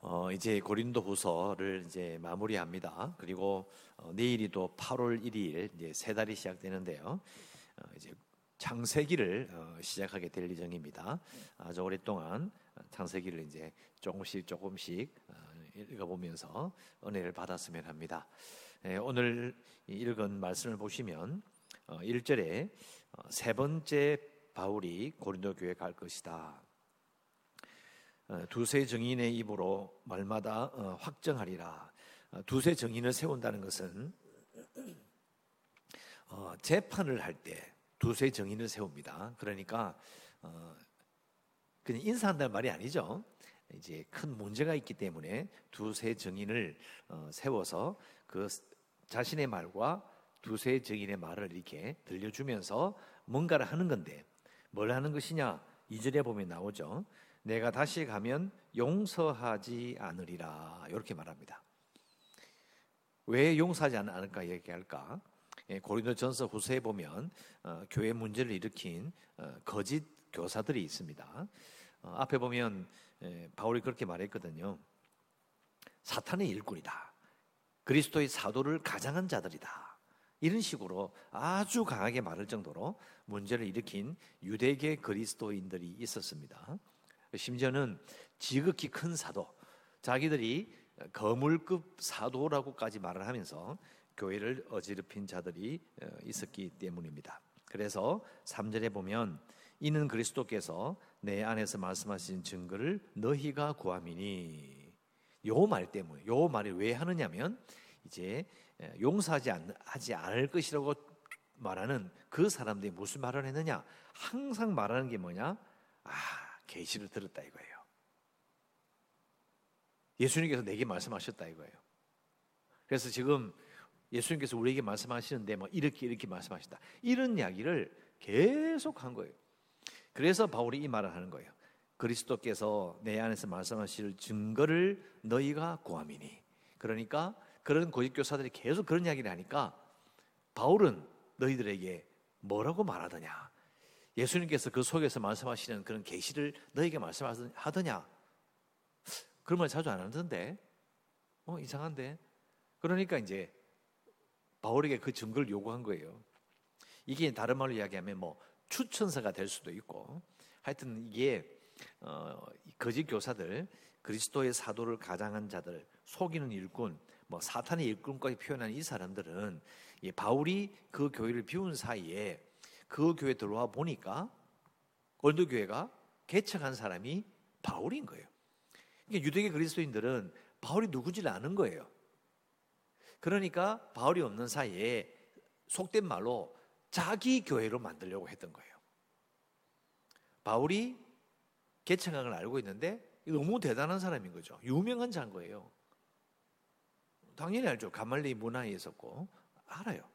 어, 이제 고린도 후서를 이제 마무리합니다. 그리고 어, 내일이 또 8월 1일 이제 세 달이 시작되는데요. 어, 이제 창세기를 어, 시작하게 될 예정입니다. 아주 오랫동안 창세기를 이제 조금씩 조금씩 어, 읽어보면서 은혜를 받았으면 합니다. 예, 오늘 읽은 말씀을 보시면 어, 1절에 어, 세 번째 바울이 고린도 교회 갈 것이다. 어, 두세 증인의 입으로 말마다 어, 확정하리라. 어, 두세 증인을 세운다는 것은 재판을 할 때 두세 증인을 세웁니다. 그러니까 그냥 인사한다는 말이 아니죠. 이제 큰 문제가 있기 때문에 두세 증인을 세워서 그 자신의 말과 두세 증인의 말을 이렇게 들려주면서 뭔가를 하는 건데 뭘 하는 것이냐? 이절에 보면 나오죠. 내가 다시 가면 용서하지 않으리라 이렇게 말합니다. 왜 용서하지 않을까 얘기할까? 예, 고린도전서 후서에 보면 어, 교회 문제를 일으킨 어, 거짓 교사들이 있습니다. 어, 앞에 보면 예, 바울이 그렇게 말했거든요. 사탄의 일꾼이다. 그리스도의 사도를 가장한 자들이다. 이런 식으로 아주 강하게 말할 정도로 문제를 일으킨 유대계 그리스도인들이 있었습니다. 심지어는 지극히 큰 사도, 자기들이 거물급 사도라고까지 말을 하면서 교회를 어지럽힌 자들이 어, 있었기 때문입니다. 그래서 3절에 보면 이는 그리스도께서 내 안에서 말씀하신 증거를 너희가 구함이니 요 말 때문에 요 말을 왜 하느냐면 이제 용서하지 않, 하지 않을 것이라고 말하는 그 사람들이 무슨 말을 했느냐 항상 말하는 게 뭐냐 아 계시를 들었다 이거예요. 예수님께서 내게 말씀하셨다 이거예요. 그래서 지금 예수님께서 우리에게 말씀하시는데 뭐 이렇게 이렇게 말씀하셨다. 이런 이야기를 계속 한 거예요. 그래서 바울이 이 말을 하는 거예요. 그리스도께서 내 안에서 말씀하실 증거를 너희가 구함이니. 그러니까 그런 고집 교사들이 계속 그런 이야기를 하니까 바울은 너희들에게 뭐라고 말하더냐? 예수님께서 그 속에서 말씀하시는 그런 계시를 너에게 말씀하더냐? 그런 말 자주 안 하던데, 어 이상한데. 그러니까 이제 바울에게 그 증거를 요구한 거예요. 이게 다른 말로 이야기하면 뭐 추천서가 될 수도 있고, 하여튼 이게 어, 거짓 교사들, 그리스도의 사도를 가장한 자들, 속이는 일꾼, 뭐 사탄의 일꾼까지 표현한 이 사람들은 이 바울이 그 교회를 비운 사이에 그 교회 들어와 보니까 골드 교회가 개척한 사람이 바울인 거예요. 그러니까 유대계 그리스도인들은 바울이 누구지를 아는 거예요. 그러니까 바울이 없는 사이에 속된 말로 자기 교회로 만들려고 했던 거예요. 바울이 개척한 걸 알고 있는데 너무 대단한 사람인 거죠. 유명한 자인 거예요. 당연히 알죠. 가말리 문화에 있었고 알아요.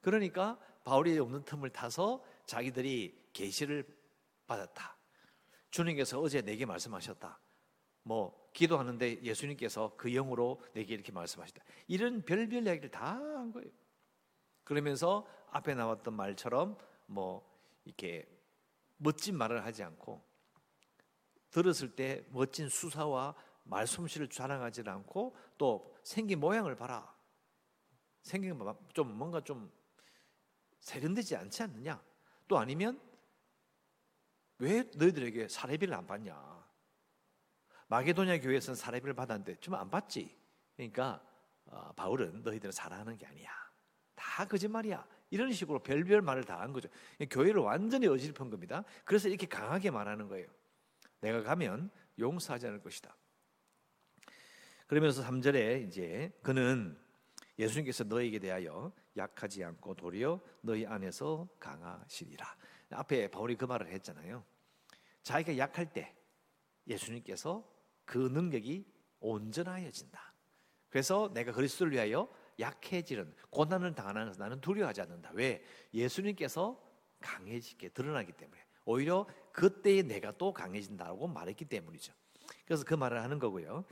그러니까 바울이 없는 틈을 타서 자기들이 계시를 받았다. 주님께서 어제 내게 말씀하셨다. 뭐 기도하는데 예수님께서 그 영으로 내게 이렇게 말씀하셨다. 이런 별별 이야기를 다 한 거예요. 그러면서 앞에 나왔던 말처럼 뭐 이렇게 멋진 말을 하지 않고 들었을 때 멋진 수사와 말솜씨를 자랑하지 않고 또 생긴 모양을 봐라. 생긴 좀 뭔가 좀 세련되지 않지 않느냐? 또 아니면 왜 너희들에게 사례비를 안 받냐? 마게도냐 교회에서는 사례비를 받았는데 좀 안 받지. 그러니까 어, 바울은 너희들을 사랑하는 게 아니야. 다 거짓말이야. 이런 식으로 별별 말을 다 한 거죠. 교회를 완전히 어지럽힌 겁니다. 그래서 이렇게 강하게 말하는 거예요. 내가 가면 용서하지 않을 것이다. 그러면서 3절에 이제 그는 예수님께서 너에게 대하여 약하지 않고 도리어 너희 안에서 강하시리라. 앞에 바울이 그 말을 했잖아요. 자기가 약할 때 예수님께서 그 능력이 온전하여진다. 그래서 내가 그리스도를 위하여 약해지는 고난을 당하는 것을 나는 두려워하지 않는다. 왜? 예수님께서 강해지게 드러나기 때문에 오히려 그때의 내가 또 강해진다고 말했기 때문이죠. 그래서 그 말을 하는 거고요.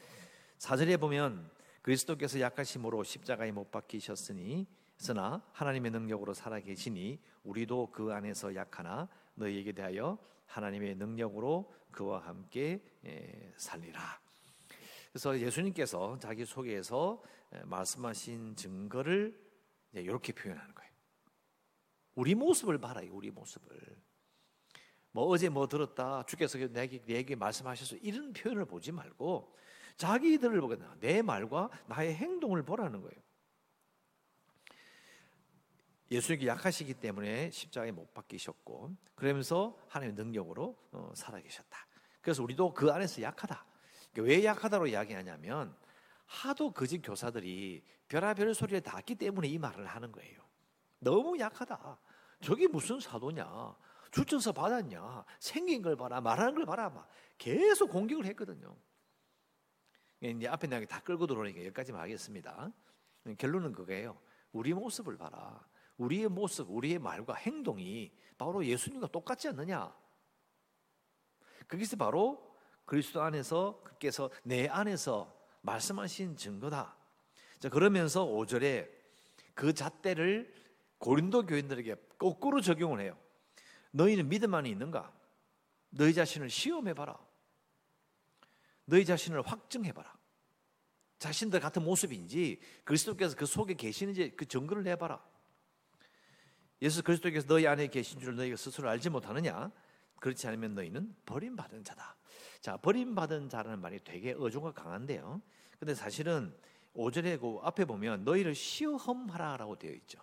사절에 보면 그리스도께서 약하심으로 십자가에 못 박히셨으니 그러나 하나님의 능력으로 살아 계시니 우리도 그 안에서 약하나 너희에게 대하여 하나님의 능력으로 그와 함께 살리라. 그래서 예수님께서 자기 속에서 말씀하신 증거를 이렇게 표현하는 거예요. 우리 모습을 봐라요. 우리 모습을. 뭐 어제 뭐 들었다. 주께서 내게 내게 말씀하셔서 이런 표현을 보지 말고 자기들을 보겠다. 내 말과 나의 행동을 보라는 거예요. 예수님께 약하시기 때문에 십자가에 못 박히셨고 그러면서 하나님의 능력으로 어, 살아계셨다. 그래서 우리도 그 안에서 약하다. 그러니까 왜 약하다고 이야기하냐면 하도 거짓 교사들이 별아별 소리를 닿기 때문에 이 말을 하는 거예요. 너무 약하다. 저게 무슨 사도냐? 출전서 받았냐? 생긴 걸 봐라, 말하는 걸 봐라, 막 계속 공격을 했거든요. 이제 앞에 나게 다 끌고 들어오니까 여기까지만 하겠습니다. 결론은 그거예요. 우리 모습을 봐라. 우리의 모습, 우리의 말과 행동이 바로 예수님과 똑같지 않느냐? 그것이 바로 그리스도 안에서 그께서 내 안에서 말씀하신 증거다. 자, 그러면서 5절에 그 잣대를 고린도 교인들에게 거꾸로 적용을 해요. 너희는 믿음 안에 있는가? 너희 자신을 시험해 봐라. 너희 자신을 확증해 봐라. 자신들 같은 모습인지 그리스도께서 그 속에 계시는지 그 증거를 내 봐라. 예수 그리스도께서 너희 안에 계신 줄 너희가 스스로 알지 못하느냐? 그렇지 않으면 너희는 버림받은 자다. 자, 버림받은 자라는 말이 되게 어조가 강한데요. 근데 사실은 5절에 그 앞에 보면 너희를 시험하라라고 되어 있죠.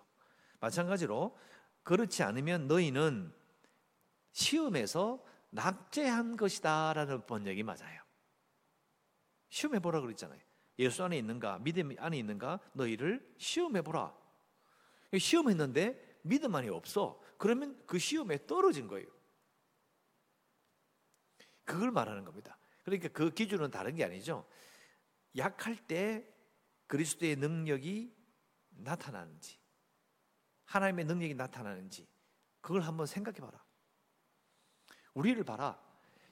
마찬가지로 그렇지 않으면 너희는 시험에서 낙제한 것이다라는 번역이 맞아요. 시험해 보라 그랬잖아요. 예수 안에 있는가, 믿음 안에 있는가, 너희를 시험해 보라. 시험했는데 믿음만이 없어. 그러면 그 시험에 떨어진 거예요. 그걸 말하는 겁니다. 그러니까 그 기준은 다른 게 아니죠. 약할 때 그리스도의 능력이 나타나는지, 하나님의 능력이 나타나는지, 그걸 한번 생각해 봐라. 우리를 봐라.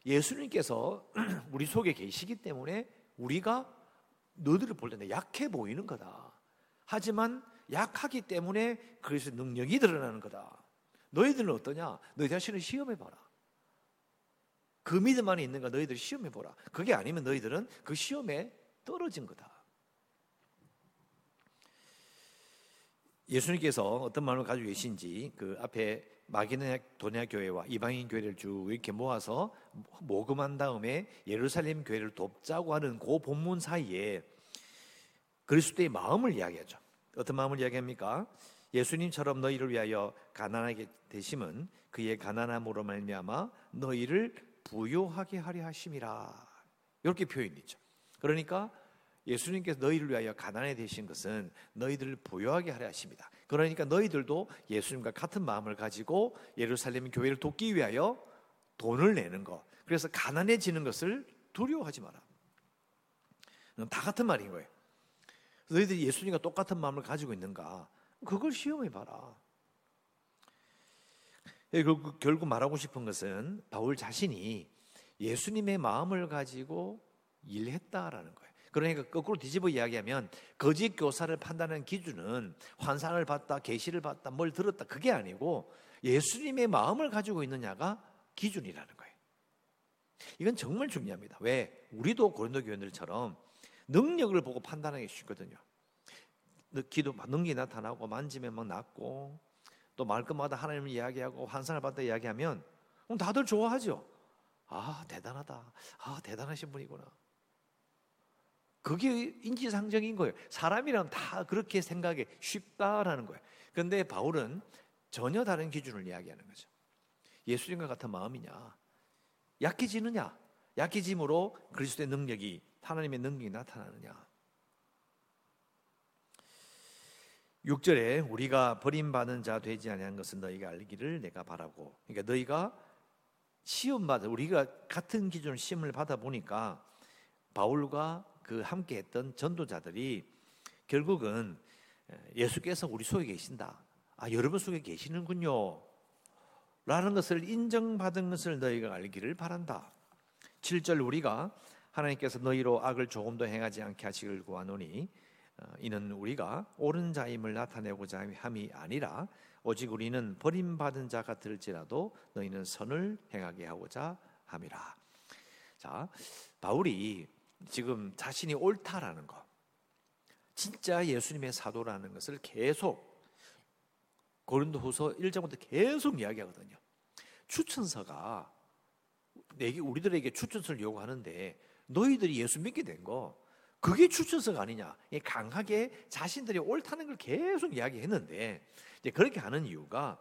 예수님께서 우리 속에 계시기 때문에 우리가 너들을 볼때 약해 보이는 거다. 하지만 약하기 때문에 그래서 능력이 드러나는 거다. 너희들은 어떠냐? 너희 자신을 시험해 봐라. 그 믿음 안에 있는가 너희들 시험해 보라. 그게 아니면 너희들은 그 시험에 떨어진 거다. 예수님께서 어떤 마음을 가지고 계신지 그 앞에 마기도냐 교회와 이방인 교회를 쭉 이렇게 모아서 모금한 다음에 예루살렘 교회를 돕자고 하는 그 본문 사이에 그리스도의 마음을 이야기하죠. 어떤 마음을 이야기합니까? 예수님처럼 너희를 위하여 가난하게 되심은 그의 가난함으로 말미암아 너희를 부요하게 하려 하심이라. 이렇게 표현이죠. 그러니까 예수님께서 너희를 위하여 가난해 되신 것은 너희들을 부요하게 하려 하십니다. 그러니까 너희들도 예수님과 같은 마음을 가지고 예루살렘 교회를 돕기 위하여 돈을 내는 것. 그래서 가난해지는 것을 두려워하지 마라. 다 같은 말인 거예요. 너희들이 예수님과 똑같은 마음을 가지고 있는가? 그걸 시험해 봐라. 예, 결국 말하고 싶은 것은 바울 자신이 예수님의 마음을 가지고 일했다라는 거예요. 그러니까 거꾸로 뒤집어 이야기하면 거짓 교사를 판단하는 기준은 환상을 봤다, 계시를 봤다, 뭘 들었다 그게 아니고 예수님의 마음을 가지고 있느냐가 기준이라는 거예요. 이건 정말 중요합니다. 왜? 우리도 고린도 교인들처럼 능력을 보고 판단하기 쉽거든요. 기도 능력이 나타나고 만지면 막 낫고 또 말끝마다 하나님을 이야기하고 환상을 봤다 이야기하면 다들 좋아하죠. 아 대단하다. 아 대단하신 분이구나. 그게 인지상정인 거예요. 사람이란 다 그렇게 생각해 쉽다라는 거예요. 그런데 바울은 전혀 다른 기준을 이야기하는 거죠. 예수님과 같은 마음이냐? 약해지느냐? 약해짐으로 그리스도의 능력이 하나님의 능력이 나타나느냐? 6절에 우리가 버림받은 자 되지 아니한 것은 너희가 알기를 내가 바라고. 그러니까 너희가 시험 받아 우리가 같은 기준을 시험을 받아 보니까 바울과 그 함께 했던 전도자들이 결국은 예수께서 우리 속에 계신다. 아, 여러분 속에 계시는군요. 라는 것을 인정받은 것을 너희가 알기를 바란다. 7절 우리가 하나님께서 너희로 악을 조금도 행하지 않게 하시길 구하노니 어, 이는 우리가 옳은 자임을 나타내고자 함이 아니라 오직 우리는 버림받은 자 같을지라도 너희는 선을 행하게 하고자 함이라. 자, 바울이 지금 자신이 옳다라는 거, 진짜 예수님의 사도라는 것을 계속 고린도후서 1장부터 계속 이야기하거든요. 추천서가 우리들에게 추천서를 요구하는데 너희들이 예수 믿게 된 거 그게 추천서가 아니냐. 강하게 자신들이 옳다는 걸 계속 이야기했는데 이제 그렇게 하는 이유가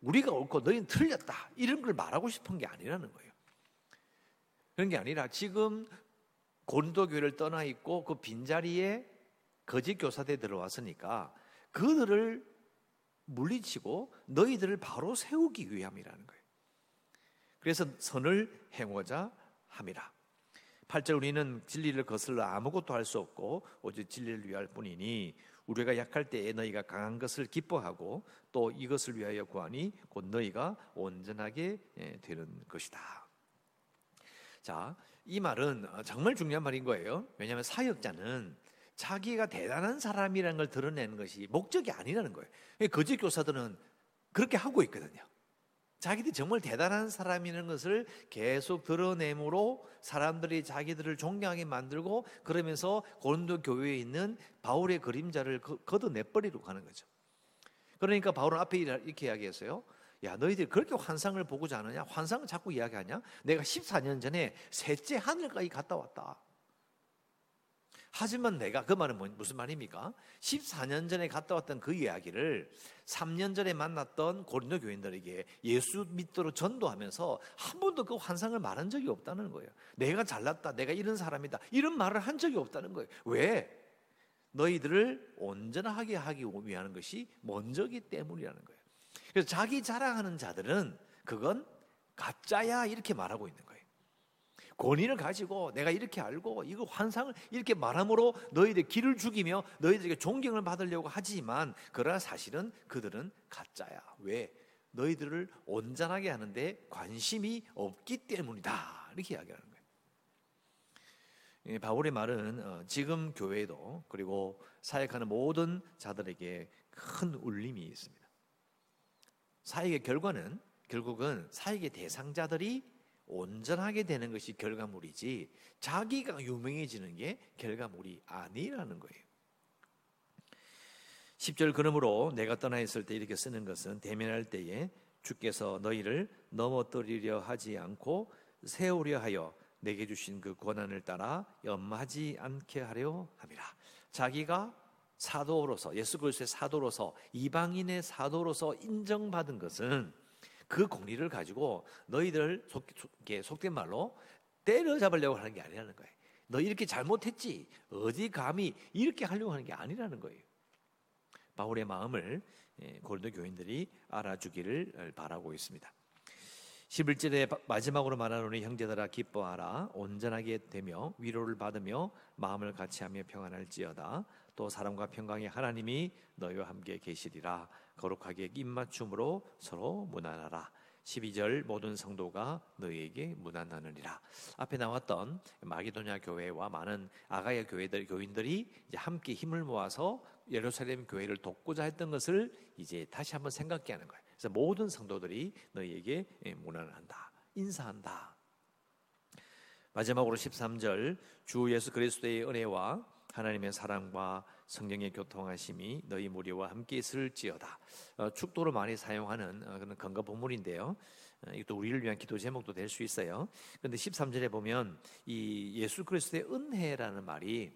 우리가 옳고 너희는 틀렸다 이런 걸 말하고 싶은 게 아니라는 거예요. 그런 게 아니라 지금 고린도 교회를 떠나 있고 그 빈자리에 거짓 교사들 들어왔으니까 그들을 물리치고 너희들을 바로 세우기 위함이라는 거예요. 그래서 선을 행하자 함이라. 8절 우리는 진리를 거슬러 아무것도 할 수 없고 오직 진리를 위할 뿐이니 우리가 약할 때에 너희가 강한 것을 기뻐하고 또 이것을 위하여 구하니 곧 너희가 온전하게 예, 되는 것이다. 자, 이 말은 정말 중요한 말인 거예요. 왜냐하면 사역자는 자기가 대단한 사람이라는 걸 드러내는 것이 목적이 아니라는 거예요. 거짓 교사들은 그렇게 하고 있거든요. 자기들이 정말 대단한 사람이라는 것을 계속 드러내므로 사람들이 자기들을 존경하게 만들고 그러면서 고린도 교회에 있는 바울의 그림자를 걷어내버리려고 하는 거죠. 그러니까 바울은 앞에 이렇게 이야기했어요. 야, 너희들이 그렇게 환상을 보고자 하느냐? 환상을 자꾸 이야기하냐? 내가 14년 전에 셋째 하늘까지 갔다 왔다. 하지만 내가 그 말은 뭐, 무슨 말입니까? 14년 전에 갔다 왔던 그 이야기를 3년 전에 만났던 고린도 교인들에게 예수 믿도록 전도하면서 한 번도 그 환상을 말한 적이 없다는 거예요. 내가 잘났다. 내가 이런 사람이다. 이런 말을 한 적이 없다는 거예요. 왜? 너희들을 온전하게 하기 위한 것이 먼저기 때문이라는 거예요. 그래서 자기 자랑하는 자들은 그건 가짜야 이렇게 말하고 있는 거예요. 권위를 가지고 내가 이렇게 알고 이거 환상을 이렇게 말함으로 너희들 길을 죽이며 너희들에게 존경을 받으려고 하지만 그러나 사실은 그들은 가짜야. 왜? 너희들을 온전하게 하는데 관심이 없기 때문이다. 이렇게 이야기하는 거예요. 바울의 말은 어, 지금 교회도 그리고 사역하는 모든 자들에게 큰 울림이 있습니다. 사역의 결과는 결국은 사역의 대상자들이 온전하게 되는 것이 결과물이지 자기가 유명해지는 게 결과물이 아니라는 거예요. 10절 그러므로 내가 떠나 있을 때 이렇게 쓰는 것은 대면할 때에 주께서 너희를 넘어뜨리려 하지 않고 세우려 하여 내게 주신 그 권한을 따라 염하지 않게 하려 함이라. 자기가 사도로서 예수 그리스도의 사도로서 이방인의 사도로서 인정받은 것은 그 공리를 가지고 너희들 속, 속된 말로 때려잡으려고 하는 게 아니라는 거예요. 너 이렇게 잘못했지. 어디 감히 이렇게 하려고 하는 게 아니라는 거예요. 바울의 마음을 예, 고린도 교인들이 알아주기를 바라고 있습니다. 11절에 마지막으로 말하노니 형제들아 기뻐하라 온전하게 되며 위로를 받으며 마음을 같이하며 평안할지어다 또 사람과 평강의 하나님이 너희와 함께 계시리라 거룩하게 입맞춤으로 서로 무난하라 12절 모든 성도가 너희에게 무난하느니라. 앞에 나왔던 마기도냐 교회와 많은 아가야 교회들 교인들이 이제 함께 힘을 모아서 예루살렘 교회를 돕고자 했던 것을 이제 다시 한번 생각해 하는 거예요. 그래서 모든 성도들이 너희에게 무난한다. 인사한다. 마지막으로 13절 주 예수 그리스도의 은혜와 하나님의 사랑과 성령의 교통하심이 너희 무리와 함께 있을지어다. 어, 축도로 많이 사용하는 어, 그런 건가 본문인데요. 어, 이것도 우리를 위한 기도 제목도 될 수 있어요. 그런데 13절에 보면 이 예수 그리스도의 은혜라는 말이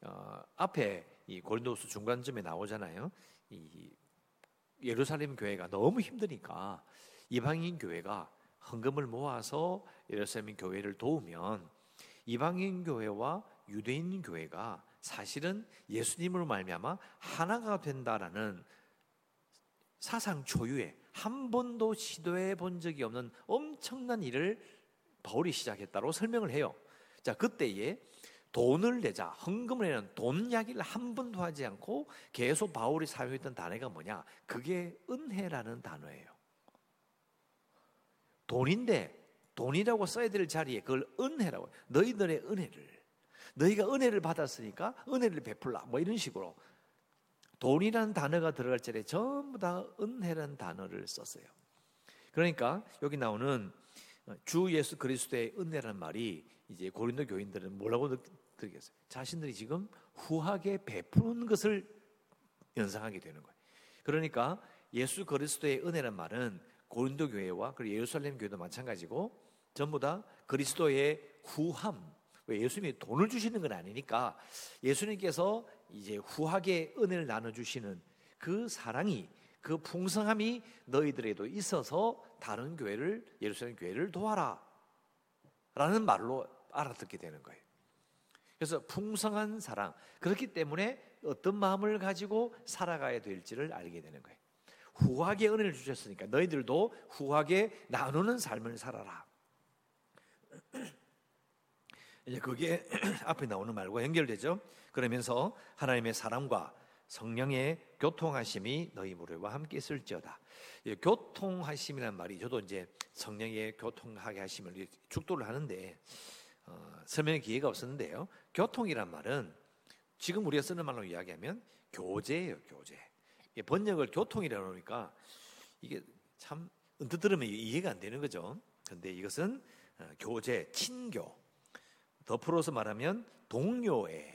어, 앞에 이 고린도서 중간쯤에 나오잖아요. 이 예루살렘 교회가 너무 힘드니까 이방인 교회가 헌금을 모아서 예루살렘 교회를 도우면 이방인 교회와 유대인 교회가 사실은 예수님으로 말미암아 하나가 된다라는 사상 초유의 한 번도 시도해 본 적이 없는 엄청난 일을 바울이 시작했다고 설명을 해요. 자, 그때에 돈을 내자, 헌금을 내는 돈 이야기를 한 번도 하지 않고 계속 바울이 사용했던 단어가 뭐냐? 그게 은혜라는 단어예요. 돈인데 돈이라고 써야 될 자리에 그걸 은혜라고 너희들의 은혜를 너희가 은혜를 받았으니까 은혜를 베풀라 뭐 이런 식으로 돈이라는 단어가 들어갈 자리에 전부 다 은혜라는 단어를 썼어요. 그러니까 여기 나오는 주 예수 그리스도의 은혜라는 말이 이제 고린도 교인들은 뭐라고 느끼겠어요? 자신들이 지금 후하게 베푸는 것을 연상하게 되는 거예요. 그러니까 예수 그리스도의 은혜란 말은 고린도 교회와 그리고 예루살렘 교회도 마찬가지고 전부 다 그리스도의 후함. 예수님이 돈을 주시는 건 아니니까 예수님께서 이제 후하게 은혜를 나눠 주시는 그 사랑이 그 풍성함이 너희들에도 있어서 다른 교회를 예루살렘 교회를 도와라. 라는 말로 알아듣게 되는 거예요. 그래서 풍성한 사랑. 그렇기 때문에 어떤 마음을 가지고 살아가야 될지를 알게 되는 거예요. 후하게 은혜를 주셨으니까 너희들도 후하게 나누는 삶을 살아라. 이제 그게 앞에 나오는 말과 연결되죠. 그러면서 하나님의 사랑과 성령의 교통하심이 너희 무리와 함께 있을지어다. 교통하심이란 말이 저도 이제 성령의 교통하게 하심을 축도를 하는데 어, 설명의 기회가 없었는데요. 교통이란 말은 지금 우리가 쓰는 말로 이야기하면 교제예요, 교제. 번역을 교통이라고 하니까 이게 참 언뜻 들으면 이해가 안 되는 거죠. 근데 이것은 어, 교제, 친교. 더 풀어서 말하면 동료의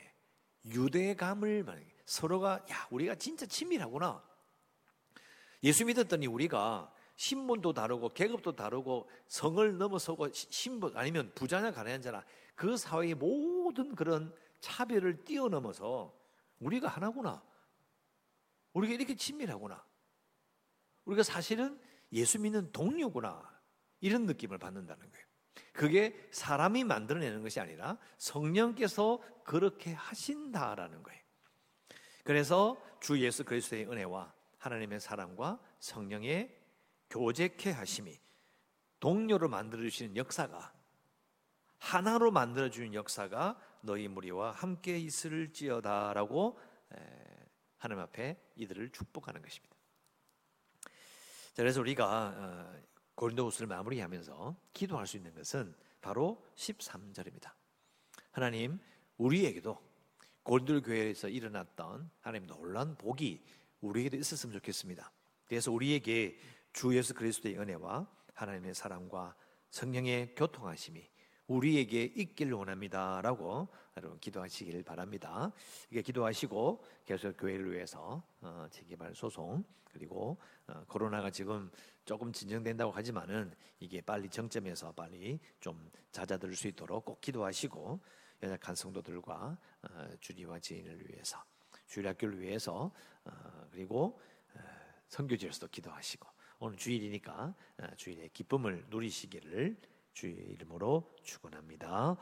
유대감을. 서로가 야 우리가 진짜 친밀하구나. 예수 믿었더니 우리가 신분도 다르고 계급도 다르고 성을 넘어서고 신분 아니면 부자냐 가난하냐 그 사회의 모든 그런 차별을 뛰어넘어서 우리가 하나구나. 우리가 이렇게 친밀하구나. 우리가 사실은 예수 믿는 동료구나. 이런 느낌을 받는다는 거예요. 그게 사람이 만들어내는 것이 아니라 성령께서 그렇게 하신다라는 거예요. 그래서 주 예수 그리스도의 은혜와 하나님의 사랑과 성령의 교제케 하심이 동료로 만들어 주시는 역사가 하나로 만들어 주는 역사가 너희 무리와 함께 있을지어다라고 하나님 앞에 이들을 축복하는 것입니다. 그래서 우리가 어, 고린도후서를 마무리하면서 기도할 수 있는 것은 바로 13절입니다. 하나님 우리에게도 고린도 교회에서 일어났던 하나님 놀란 복이 우리에게도 있었으면 좋겠습니다. 그래서 우리에게 주 예수 그리스도의 은혜와 하나님의 사랑과 성령의 교통하심이 우리에게 있기를 원합니다라고 여러분 기도하시길 바랍니다. 이게 기도하시고 계속 교회를 위해서 어, 재개발 소송 그리고 어, 코로나가 지금 조금 진정된다고 하지만은 이게 빨리 정점에서 빨리 좀 잦아들 수 있도록 꼭 기도하시고 연약한 성도들과 어, 주리와 지인을 위해서 주일학교를 위해서 어, 그리고 어, 선교지에서도 기도하시고 오늘 주일이니까 주일의 기쁨을 누리시기를 주의 이름으로 축원합니다.